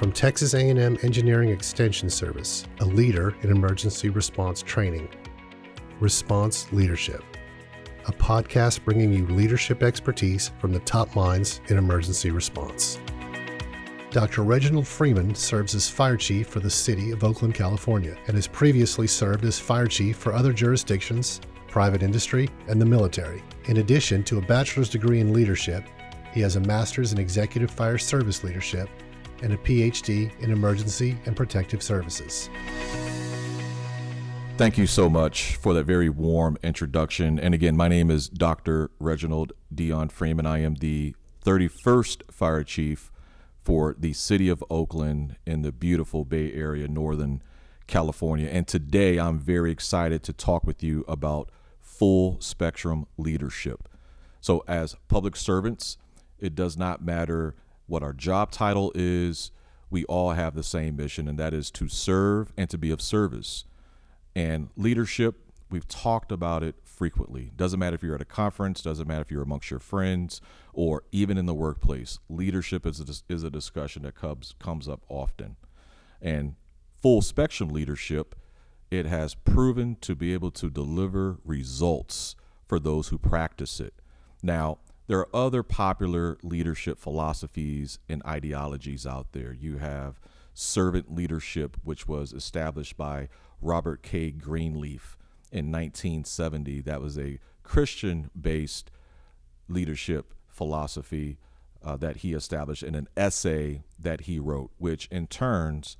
from Texas A&M Engineering Extension Service, a leader in emergency response training. Response Leadership, a podcast bringing you leadership expertise from the top minds in emergency response. Dr. Reginald Freeman serves as fire chief for the city of Oakland, California, and has previously served as fire chief for other jurisdictions, private industry, and the military. In addition to a bachelor's degree in leadership, he has a master's in executive fire service leadership and a PhD in emergency and protective services. Thank you so much for that very warm introduction. And again, my name is Dr. Reginald Dion Freeman. I am the 31st Fire Chief for the city of Oakland in the beautiful Bay Area, Northern California. And today I'm very excited to talk with you about full spectrum leadership. So, as public servants, it does not matter what our job title is. We all have the same mission, and that is to serve and to be of service. And leadership, we've talked about it frequently. Doesn't matter if you're at a conference, doesn't matter if you're amongst your friends, or even in the workplace. Leadership is a, is a discussion that comes comes up often. And full spectrum leadership, it has proven to be able to deliver results for those who practice it. Now, there are other popular leadership philosophies and ideologies out there. You have servant leadership, which was established by Robert K. Greenleaf in 1970. That was a Christian based leadership philosophy uh, that he established in an essay that he wrote, which in turns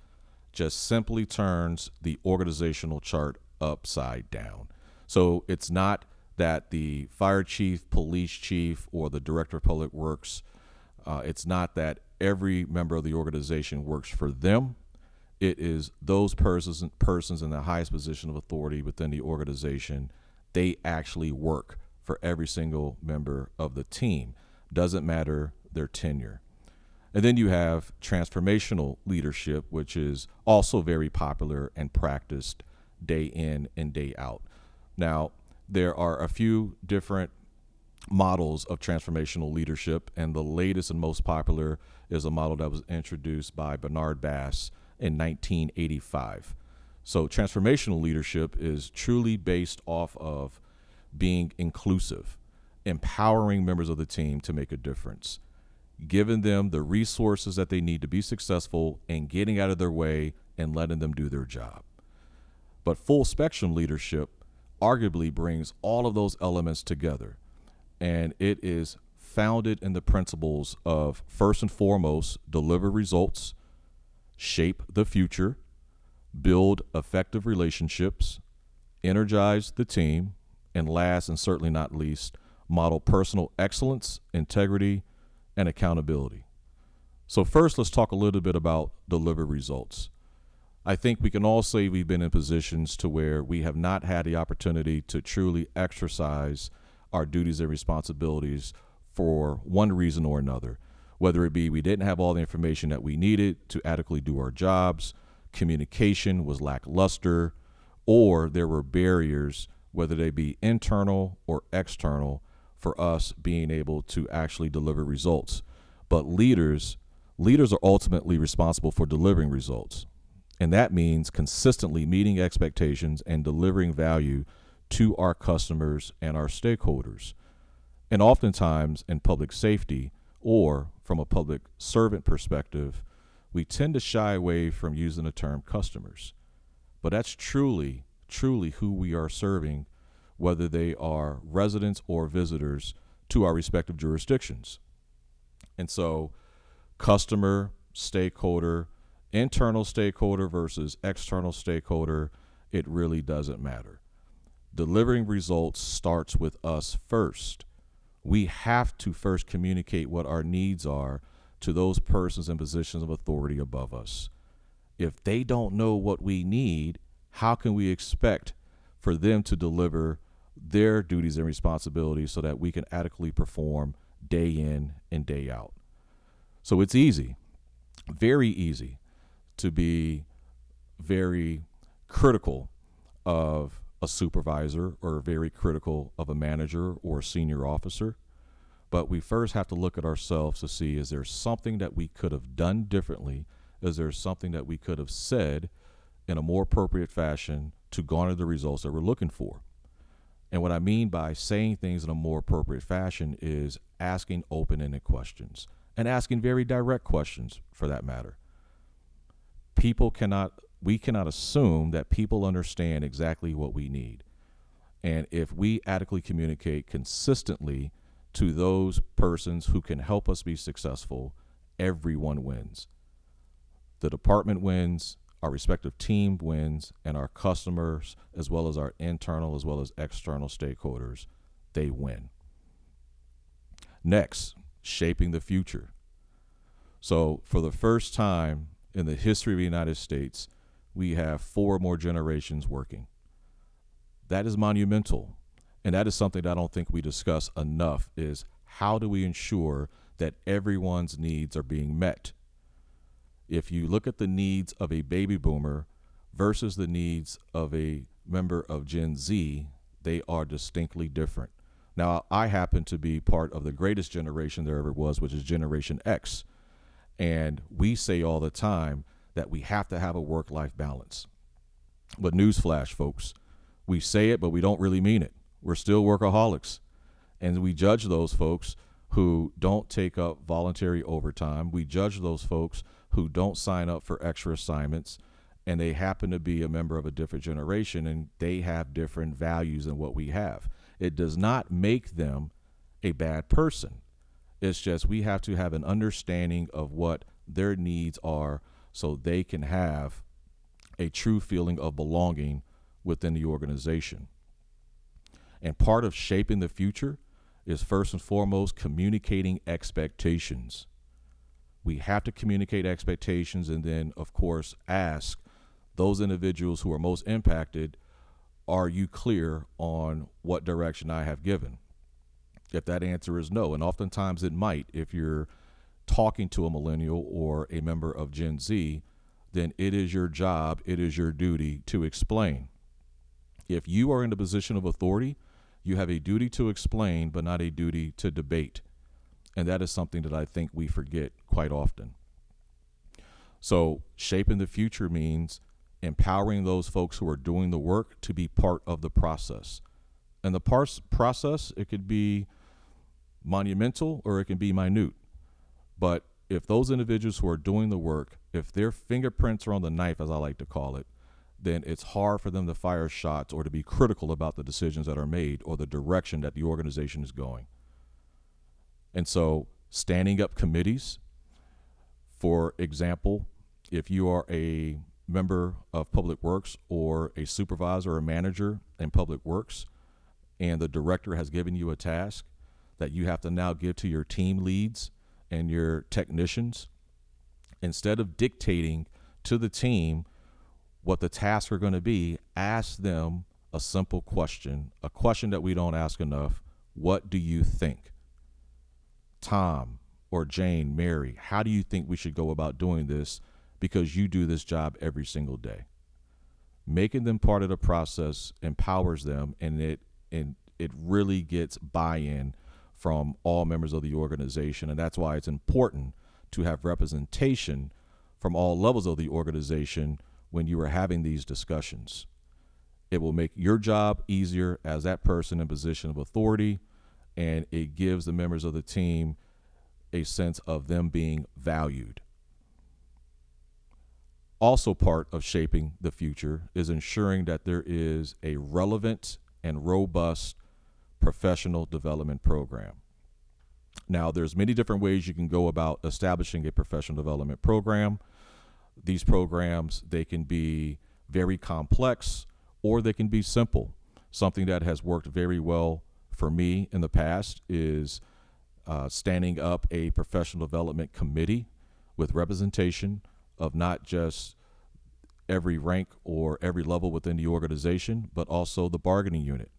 just simply turns the organizational chart upside down. So it's not that the fire chief, police chief, or the director of public works, uh, it's not that every member of the organization works for them. It is those persons persons in the highest position of authority within the organization. They actually work for every single member of the team. Doesn't matter their tenure. And then you have transformational leadership, which is also very popular and practiced day in and day out. Now, there are a few different models of transformational leadership, and the latest and most popular is a model that was introduced by Bernard Bass in 1985. So, transformational leadership is truly based off of being inclusive, empowering members of the team to make a difference, giving them the resources that they need to be successful, and getting out of their way and letting them do their job. But full spectrum leadership arguably brings all of those elements together. And it is founded in the principles of first and foremost, deliver results, shape the future, build effective relationships, energize the team, and last and certainly not least, model personal excellence, integrity, and accountability. So, first, let's talk a little bit about deliver results. I think we can all say we've been in positions to where we have not had the opportunity to truly exercise our duties and responsibilities for one reason or another. Whether it be we didn't have all the information that we needed to adequately do our jobs, communication was lackluster, or there were barriers, whether they be internal or external, for us being able to actually deliver results. But leaders, leaders are ultimately responsible for delivering results. And that means consistently meeting expectations and delivering value to our customers and our stakeholders. And oftentimes in public safety or from a public servant perspective, we tend to shy away from using the term customers. But that's truly, truly who we are serving, whether they are residents or visitors to our respective jurisdictions. And so, customer, stakeholder, internal stakeholder versus external stakeholder, it really doesn't matter. Delivering results starts with us first. We have to first communicate what our needs are to those persons in positions of authority above us. If they don't know what we need, how can we expect for them to deliver their duties and responsibilities so that we can adequately perform day in and day out? So it's easy, very easy to be very critical of a supervisor or very critical of a manager or a senior officer. But we first have to look at ourselves to see is there something that we could have done differently is there something that we could have said in a more appropriate fashion to garner the results that we're looking for? And what I mean by saying things in a more appropriate fashion is asking open ended questions and asking very direct questions for that matter. People cannot, we cannot assume that people understand exactly what we need. And if we adequately communicate consistently to those persons who can help us be successful, everyone wins. The department wins, our respective team wins, and our customers, as well as our internal as well as external stakeholders, they win. Next, shaping the future. So, for the first time in the history of the United States, we have four more generations working. That is monumental. And that is something that I don't think we discuss enough is how do we ensure that everyone's needs are being met? If you look at the needs of a baby boomer versus the needs of a member of Gen Z, they are distinctly different. Now, I happen to be part of the greatest generation there ever was, which is Generation X. And we say all the time that we have to have a work life balance. But, newsflash, folks, we say it, but we don't really mean it. We're still workaholics. And we judge those folks who don't take up voluntary overtime. We judge those folks who don't sign up for extra assignments and they happen to be a member of a different generation and they have different values than what we have. It does not make them a bad person. It's just we have to have an understanding of what their needs are so they can have a true feeling of belonging within the organization. And part of shaping the future is first and foremost communicating expectations. We have to communicate expectations and then, of course, ask those individuals who are most impacted are you clear on what direction I have given? If that answer is no, and oftentimes it might, if you're talking to a millennial or a member of Gen Z, then it is your job, it is your duty to explain. If you are in a position of authority, you have a duty to explain, but not a duty to debate. And that is something that I think we forget quite often. So, shaping the future means empowering those folks who are doing the work to be part of the process. And the parse process, it could be monumental or it can be minute. But if those individuals who are doing the work, if their fingerprints are on the knife, as I like to call it, then it's hard for them to fire shots or to be critical about the decisions that are made or the direction that the organization is going. And so, standing up committees, for example, if you are a member of Public Works or a supervisor or manager in Public Works, and the director has given you a task that you have to now give to your team leads and your technicians, instead of dictating to the team what the tasks are going to be, ask them a simple question, a question that we don't ask enough. What do you think? Tom or Jane, Mary, how do you think we should go about doing this? Because you do this job every single day. Making them part of the process empowers them and it and it really gets buy-in from all members of the organization. And that's why it's important to have representation from all levels of the organization when you are having these discussions. It will make your job easier as that person in position of authority, and it gives the members of the team a sense of them being valued. Also, part of shaping the future is ensuring that there is a relevant and robust professional development program. Now, there's many different ways you can go about establishing a professional development program these programs they can be very complex or they can be simple something that has worked very well for me in the past is uh, standing up a professional development committee with representation of not just every rank or every level within the organization, but also the bargaining unit.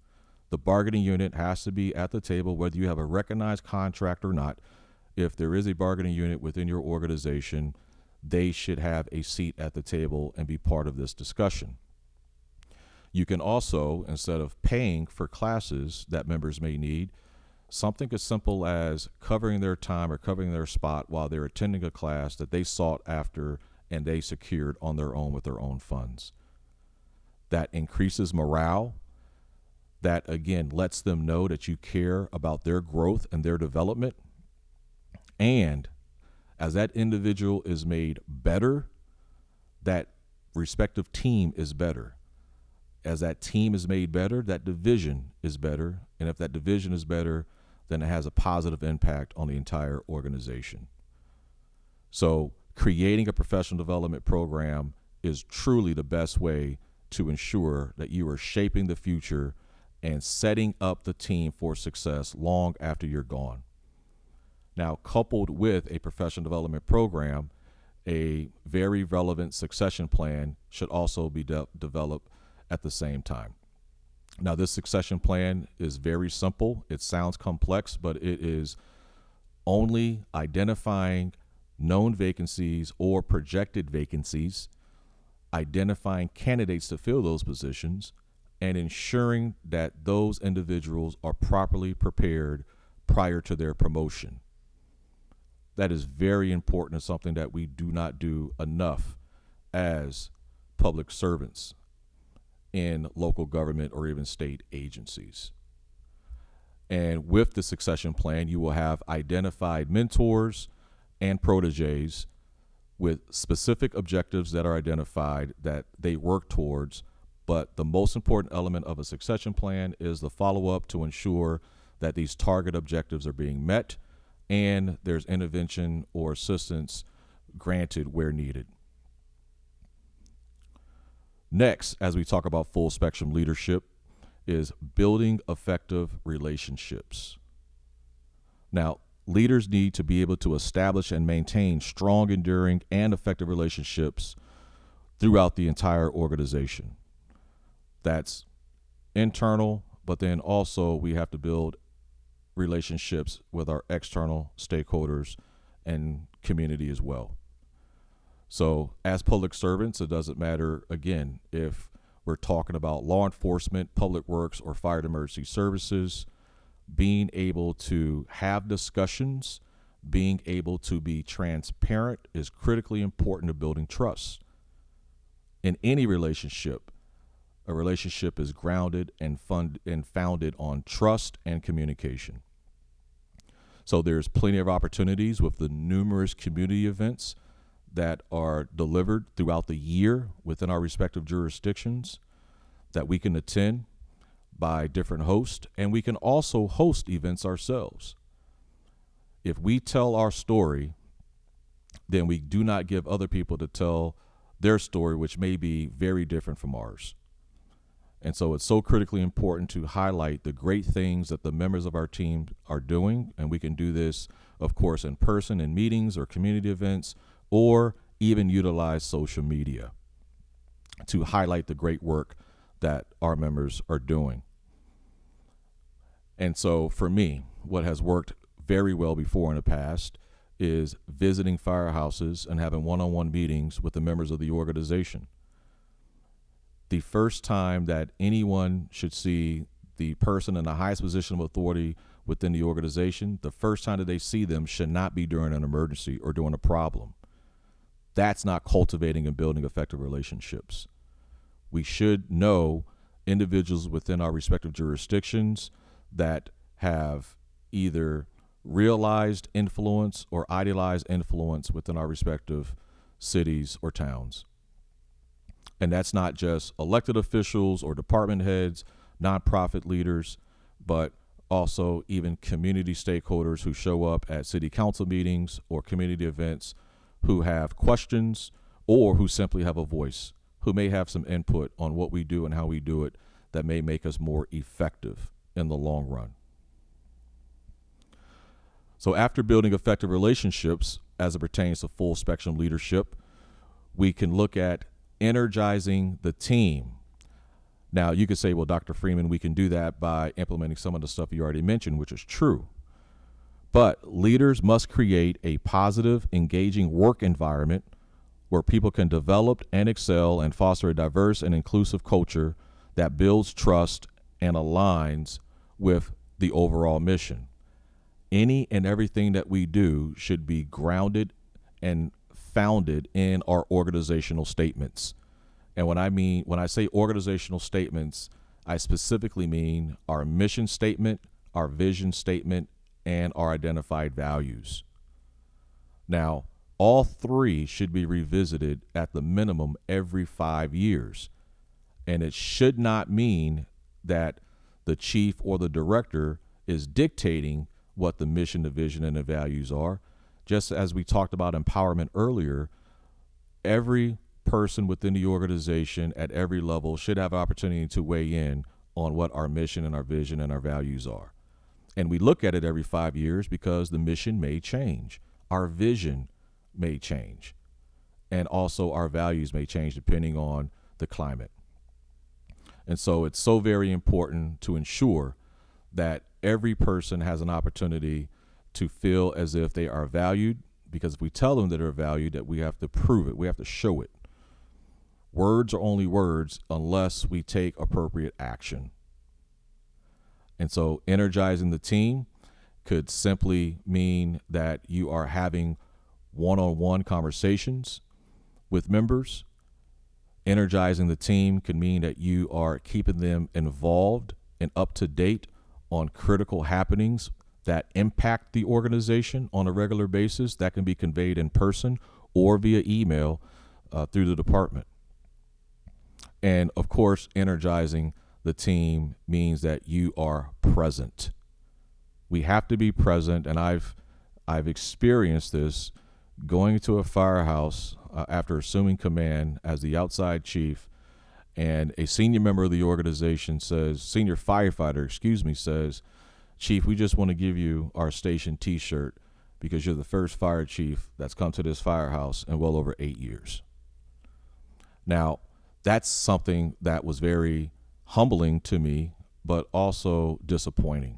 The bargaining unit has to be at the table, whether you have a recognized contract or not. If there is a bargaining unit within your organization, they should have a seat at the table and be part of this discussion. You can also, instead of paying for classes that members may need, something as simple as covering their time or covering their spot while they're attending a class that they sought after and they secured on their own with their own funds. That increases morale. That again lets them know that you care about their growth and their development. And as that individual is made better, that respective team is better. As that team is made better, that division is better. And if that division is better, then it has a positive impact on the entire organization. So, creating a professional development program is truly the best way to ensure that you are shaping the future and setting up the team for success long after you're gone. Now, coupled with a professional development program, a very relevant succession plan should also be de- developed at the same time. Now, this succession plan is very simple. It sounds complex, but it is only identifying known vacancies or projected vacancies, identifying candidates to fill those positions, and ensuring that those individuals are properly prepared prior to their promotion. That is very important and something that we do not do enough as public servants in local government or even state agencies. And with the succession plan, you will have identified mentors and proteges with specific objectives that are identified that they work towards. But the most important element of a succession plan is the follow up to ensure that these target objectives are being met and there's intervention or assistance granted where needed. Next, as we talk about full spectrum leadership, is building effective relationships. Now, leaders need to be able to establish and maintain strong, enduring, and effective relationships throughout the entire organization. That's internal, but then also we have to build relationships with our external stakeholders and community as well. So, as public servants, it doesn't matter, again, if we're talking about law enforcement, public works, or fire and emergency services, being able to have discussions, being able to be transparent is critically important to building trust. In any relationship, a relationship is grounded and fund and founded on trust and communication. So there's plenty of opportunities with the numerous community events that are delivered throughout the year within our respective jurisdictions that we can attend by different hosts, and we can also host events ourselves. If we tell our story, then we do not give other people to tell their story, which may be very different from ours. And so it's so critically important to highlight the great things that the members of our team are doing. And we can do this, of course, in person in meetings or community events, or even utilize social media to highlight the great work that our members are doing. And so for me, what has worked very well before in the past is visiting firehouses and having one on one meetings with the members of the organization the first time that anyone should see the person in the highest position of authority within the organization, the first time that they see them should not be during an emergency or during a problem. That's not cultivating and building effective relationships. We should know individuals within our respective jurisdictions that have either realized influence or idealized influence within our respective cities or towns. And that's not just elected officials or department heads, nonprofit leaders, but also even community stakeholders who show up at city council meetings or community events who have questions or who simply have a voice, who may have some input on what we do and how we do it that may make us more effective in the long run. So, after building effective relationships as it pertains to full spectrum leadership, we can look at energizing the team. Now, you could say, well, Dr. Freeman, we can do that by implementing some of the stuff you already mentioned, which is true. But leaders must create a positive, engaging work environment where people can develop and excel and foster a diverse and inclusive culture that builds trust and aligns with the overall mission. Any and everything that we do should be grounded and founded in our organizational statements. And when I mean when I say organizational statements, I specifically mean our mission statement, our vision statement, and our identified values. Now, all three should be revisited at the minimum every five years. And it should not mean that the chief or the director is dictating what the mission, the vision, and the values are. Just as we talked about empowerment earlier, every person within the organization at every level should have opportunity to weigh in on what our mission and our vision and our values are. And we look at it every five years because the mission may change, our vision may change, and also our values may change depending on the climate. And so it's so very important to ensure that every person has an opportunity to feel as if they are valued because if we tell them that they're valued that we have to prove it we have to show it. Words are only words unless we take appropriate action. And so energizing the team could simply mean that you are having one-on-one conversations with members. Energizing the team could mean that you are keeping them involved and up to date on critical happenings that impact the organization on a regular basis that can be conveyed in person or via email uh, through the department. And of course, energizing the team means that you are present. We have to be present, and I've I've experienced this going to a firehouse uh, after assuming command as the outside chief and a senior member of the organization says, senior firefighter, excuse me, says, Chief, we just want to give you our station t shirt because you're the first fire chief that's come to this firehouse in well over eight years. Now, that's something that was very humbling to me, but also disappointing.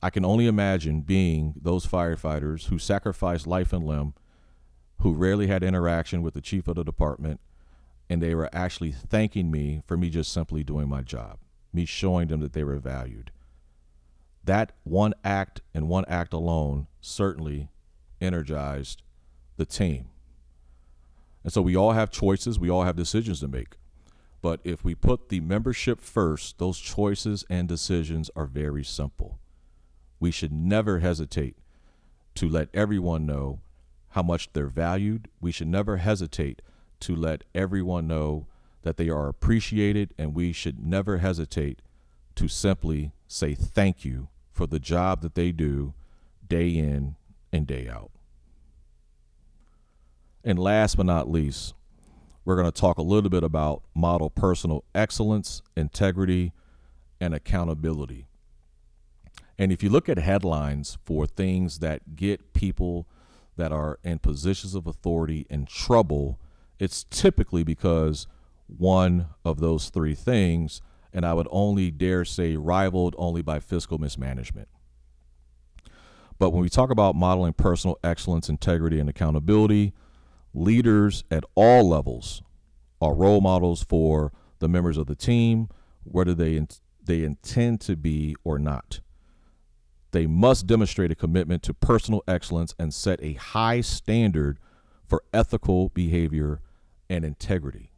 I can only imagine being those firefighters who sacrificed life and limb, who rarely had interaction with the chief of the department, and they were actually thanking me for me just simply doing my job, me showing them that they were valued. That one act and one act alone certainly energized the team. And so we all have choices, we all have decisions to make. But if we put the membership first, those choices and decisions are very simple. We should never hesitate to let everyone know how much they're valued. We should never hesitate to let everyone know that they are appreciated, and we should never hesitate to simply say thank you for the job that they do day in and day out. And last but not least, we're going to talk a little bit about model personal excellence, integrity, and accountability. And if you look at headlines for things that get people that are in positions of authority in trouble, it's typically because one of those three things, and I would only dare say rivaled only by fiscal mismanagement. But when we talk about modeling personal excellence, integrity, and accountability, leaders at all levels are role models for the members of the team, whether they in, they intend to be or not. They must demonstrate a commitment to personal excellence and set a high standard for ethical behavior and integrity.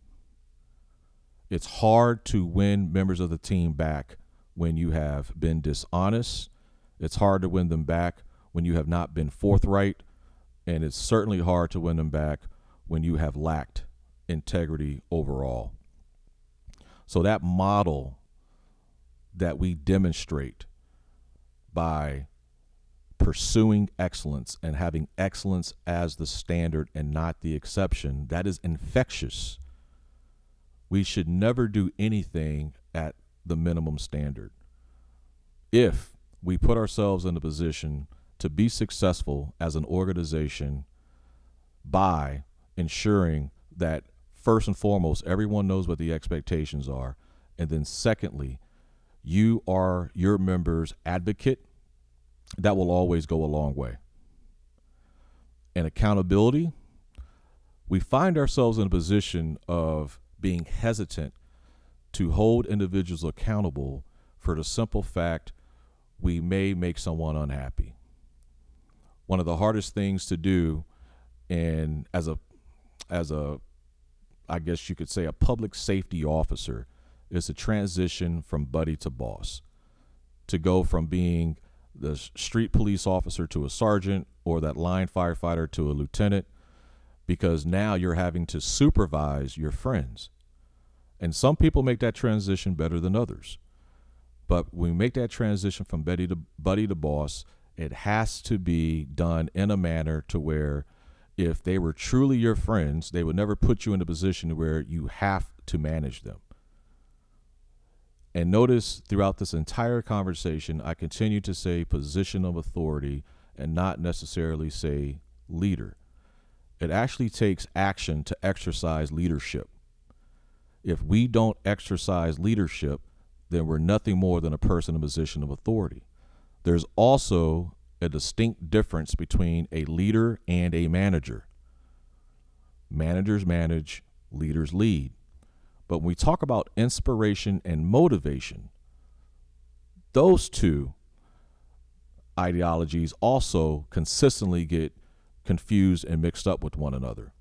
It's hard to win members of the team back when you have been dishonest. It's hard to win them back when you have not been forthright. And it's certainly hard to win them back when you have lacked integrity overall. So, that model that we demonstrate by pursuing excellence and having excellence as the standard and not the exception, that is infectious. We should never do anything at the minimum standard. If we put ourselves in a position to be successful as an organization by ensuring that first and foremost everyone knows what the expectations are and then secondly you are your members advocate that will always go a long way. And accountability, we find ourselves in a position of being hesitant to hold individuals accountable for the simple fact we may make someone unhappy. One of the hardest things to do and as a as a I guess you could say a public safety officer is a transition from buddy to boss. To go from being the street police officer to a sergeant or that line firefighter to a lieutenant because now you're having to supervise your friends. And some people make that transition better than others. But when we make that transition from buddy to buddy to boss, it has to be done in a manner to where if they were truly your friends, they would never put you in a position where you have to manage them. And notice throughout this entire conversation, I continue to say position of authority and not necessarily say leader. It actually takes action to exercise leadership. If we don't exercise leadership, then we're nothing more than a person in a position of authority. There's also a distinct difference between a leader and a manager. Managers manage, leaders lead. But when we talk about inspiration and motivation, those two ideologies also consistently get confused and mixed up with one another.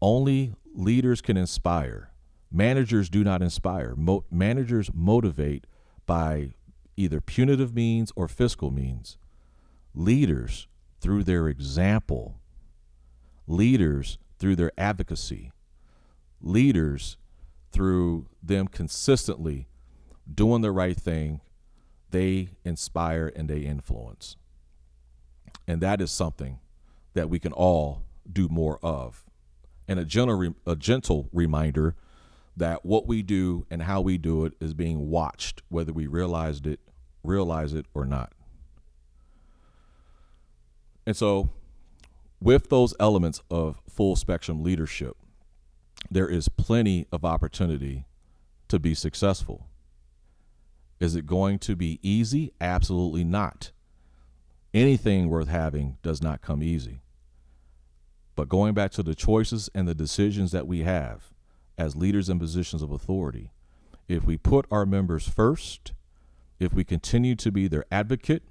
Only leaders can inspire. Managers do not inspire. Mo- managers motivate by either punitive means or fiscal means. Leaders, through their example, leaders, through their advocacy, leaders, through them consistently doing the right thing, they inspire and they influence. And that is something that we can all do more of. And a gentle, a gentle reminder that what we do and how we do it is being watched, whether we realized it, realize it or not. And so, with those elements of full spectrum leadership, there is plenty of opportunity to be successful. Is it going to be easy? Absolutely not. Anything worth having does not come easy. But going back to the choices and the decisions that we have, as leaders in positions of authority, if we put our members first, if we continue to be their advocate,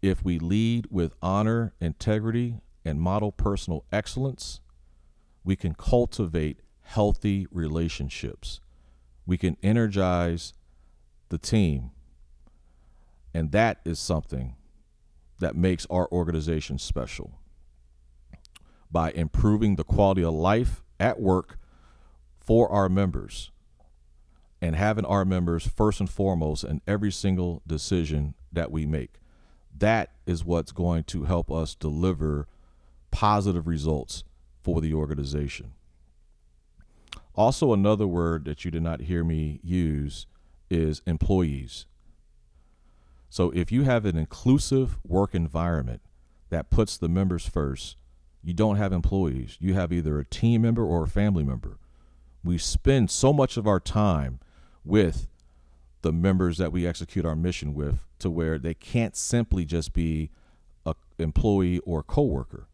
if we lead with honor, integrity, and model personal excellence, we can cultivate healthy relationships. We can energize the team. And that is something that makes our organization special. By improving the quality of life at work for our members and having our members first and foremost in every single decision that we make. That is what's going to help us deliver positive results for the organization. Also, another word that you did not hear me use is employees. So, if you have an inclusive work environment that puts the members first, you don't have employees. You have either a team member or a family member we spend so much of our time with the members that we execute our mission with to where they can't simply just be a employee or coworker.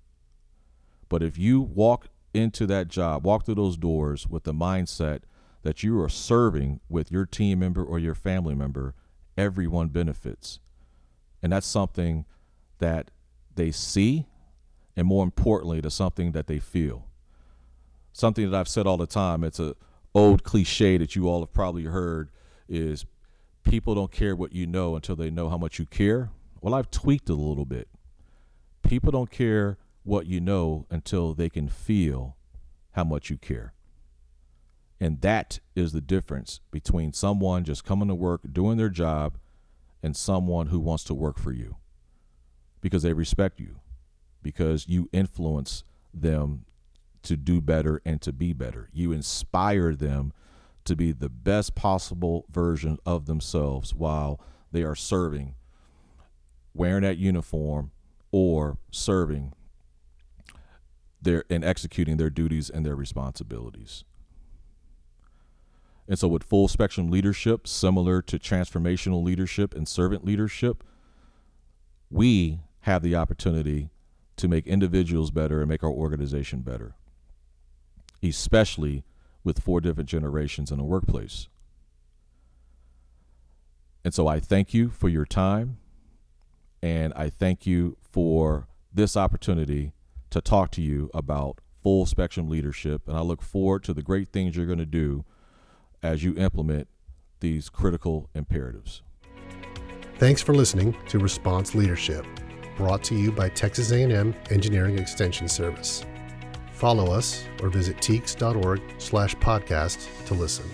But if you walk into that job, walk through those doors with the mindset that you are serving with your team member or your family member, everyone benefits. And that's something that they see, and more importantly, to something that they feel something that I've said all the time. It's a old cliche that you all have probably heard is people don't care what you know until they know how much you care. Well, I've tweaked it a little bit. People don't care what you know until they can feel how much you care. And that is the difference between someone just coming to work, doing their job, and someone who wants to work for you because they respect you, because you influence them to do better and to be better. You inspire them to be the best possible version of themselves while they are serving, wearing that uniform, or serving their and executing their duties and their responsibilities. And so, with full spectrum leadership, similar to transformational leadership and servant leadership, we have the opportunity to make individuals better and make our organization better especially with four different generations in a workplace. And so I thank you for your time and I thank you for this opportunity to talk to you about full spectrum leadership. And I look forward to the great things you're going to do as you implement these critical imperatives. Thanks for listening to Response Leadership, brought to you by Texas A&M Engineering Extension Service. Follow us or visit teex.org slash podcast to listen.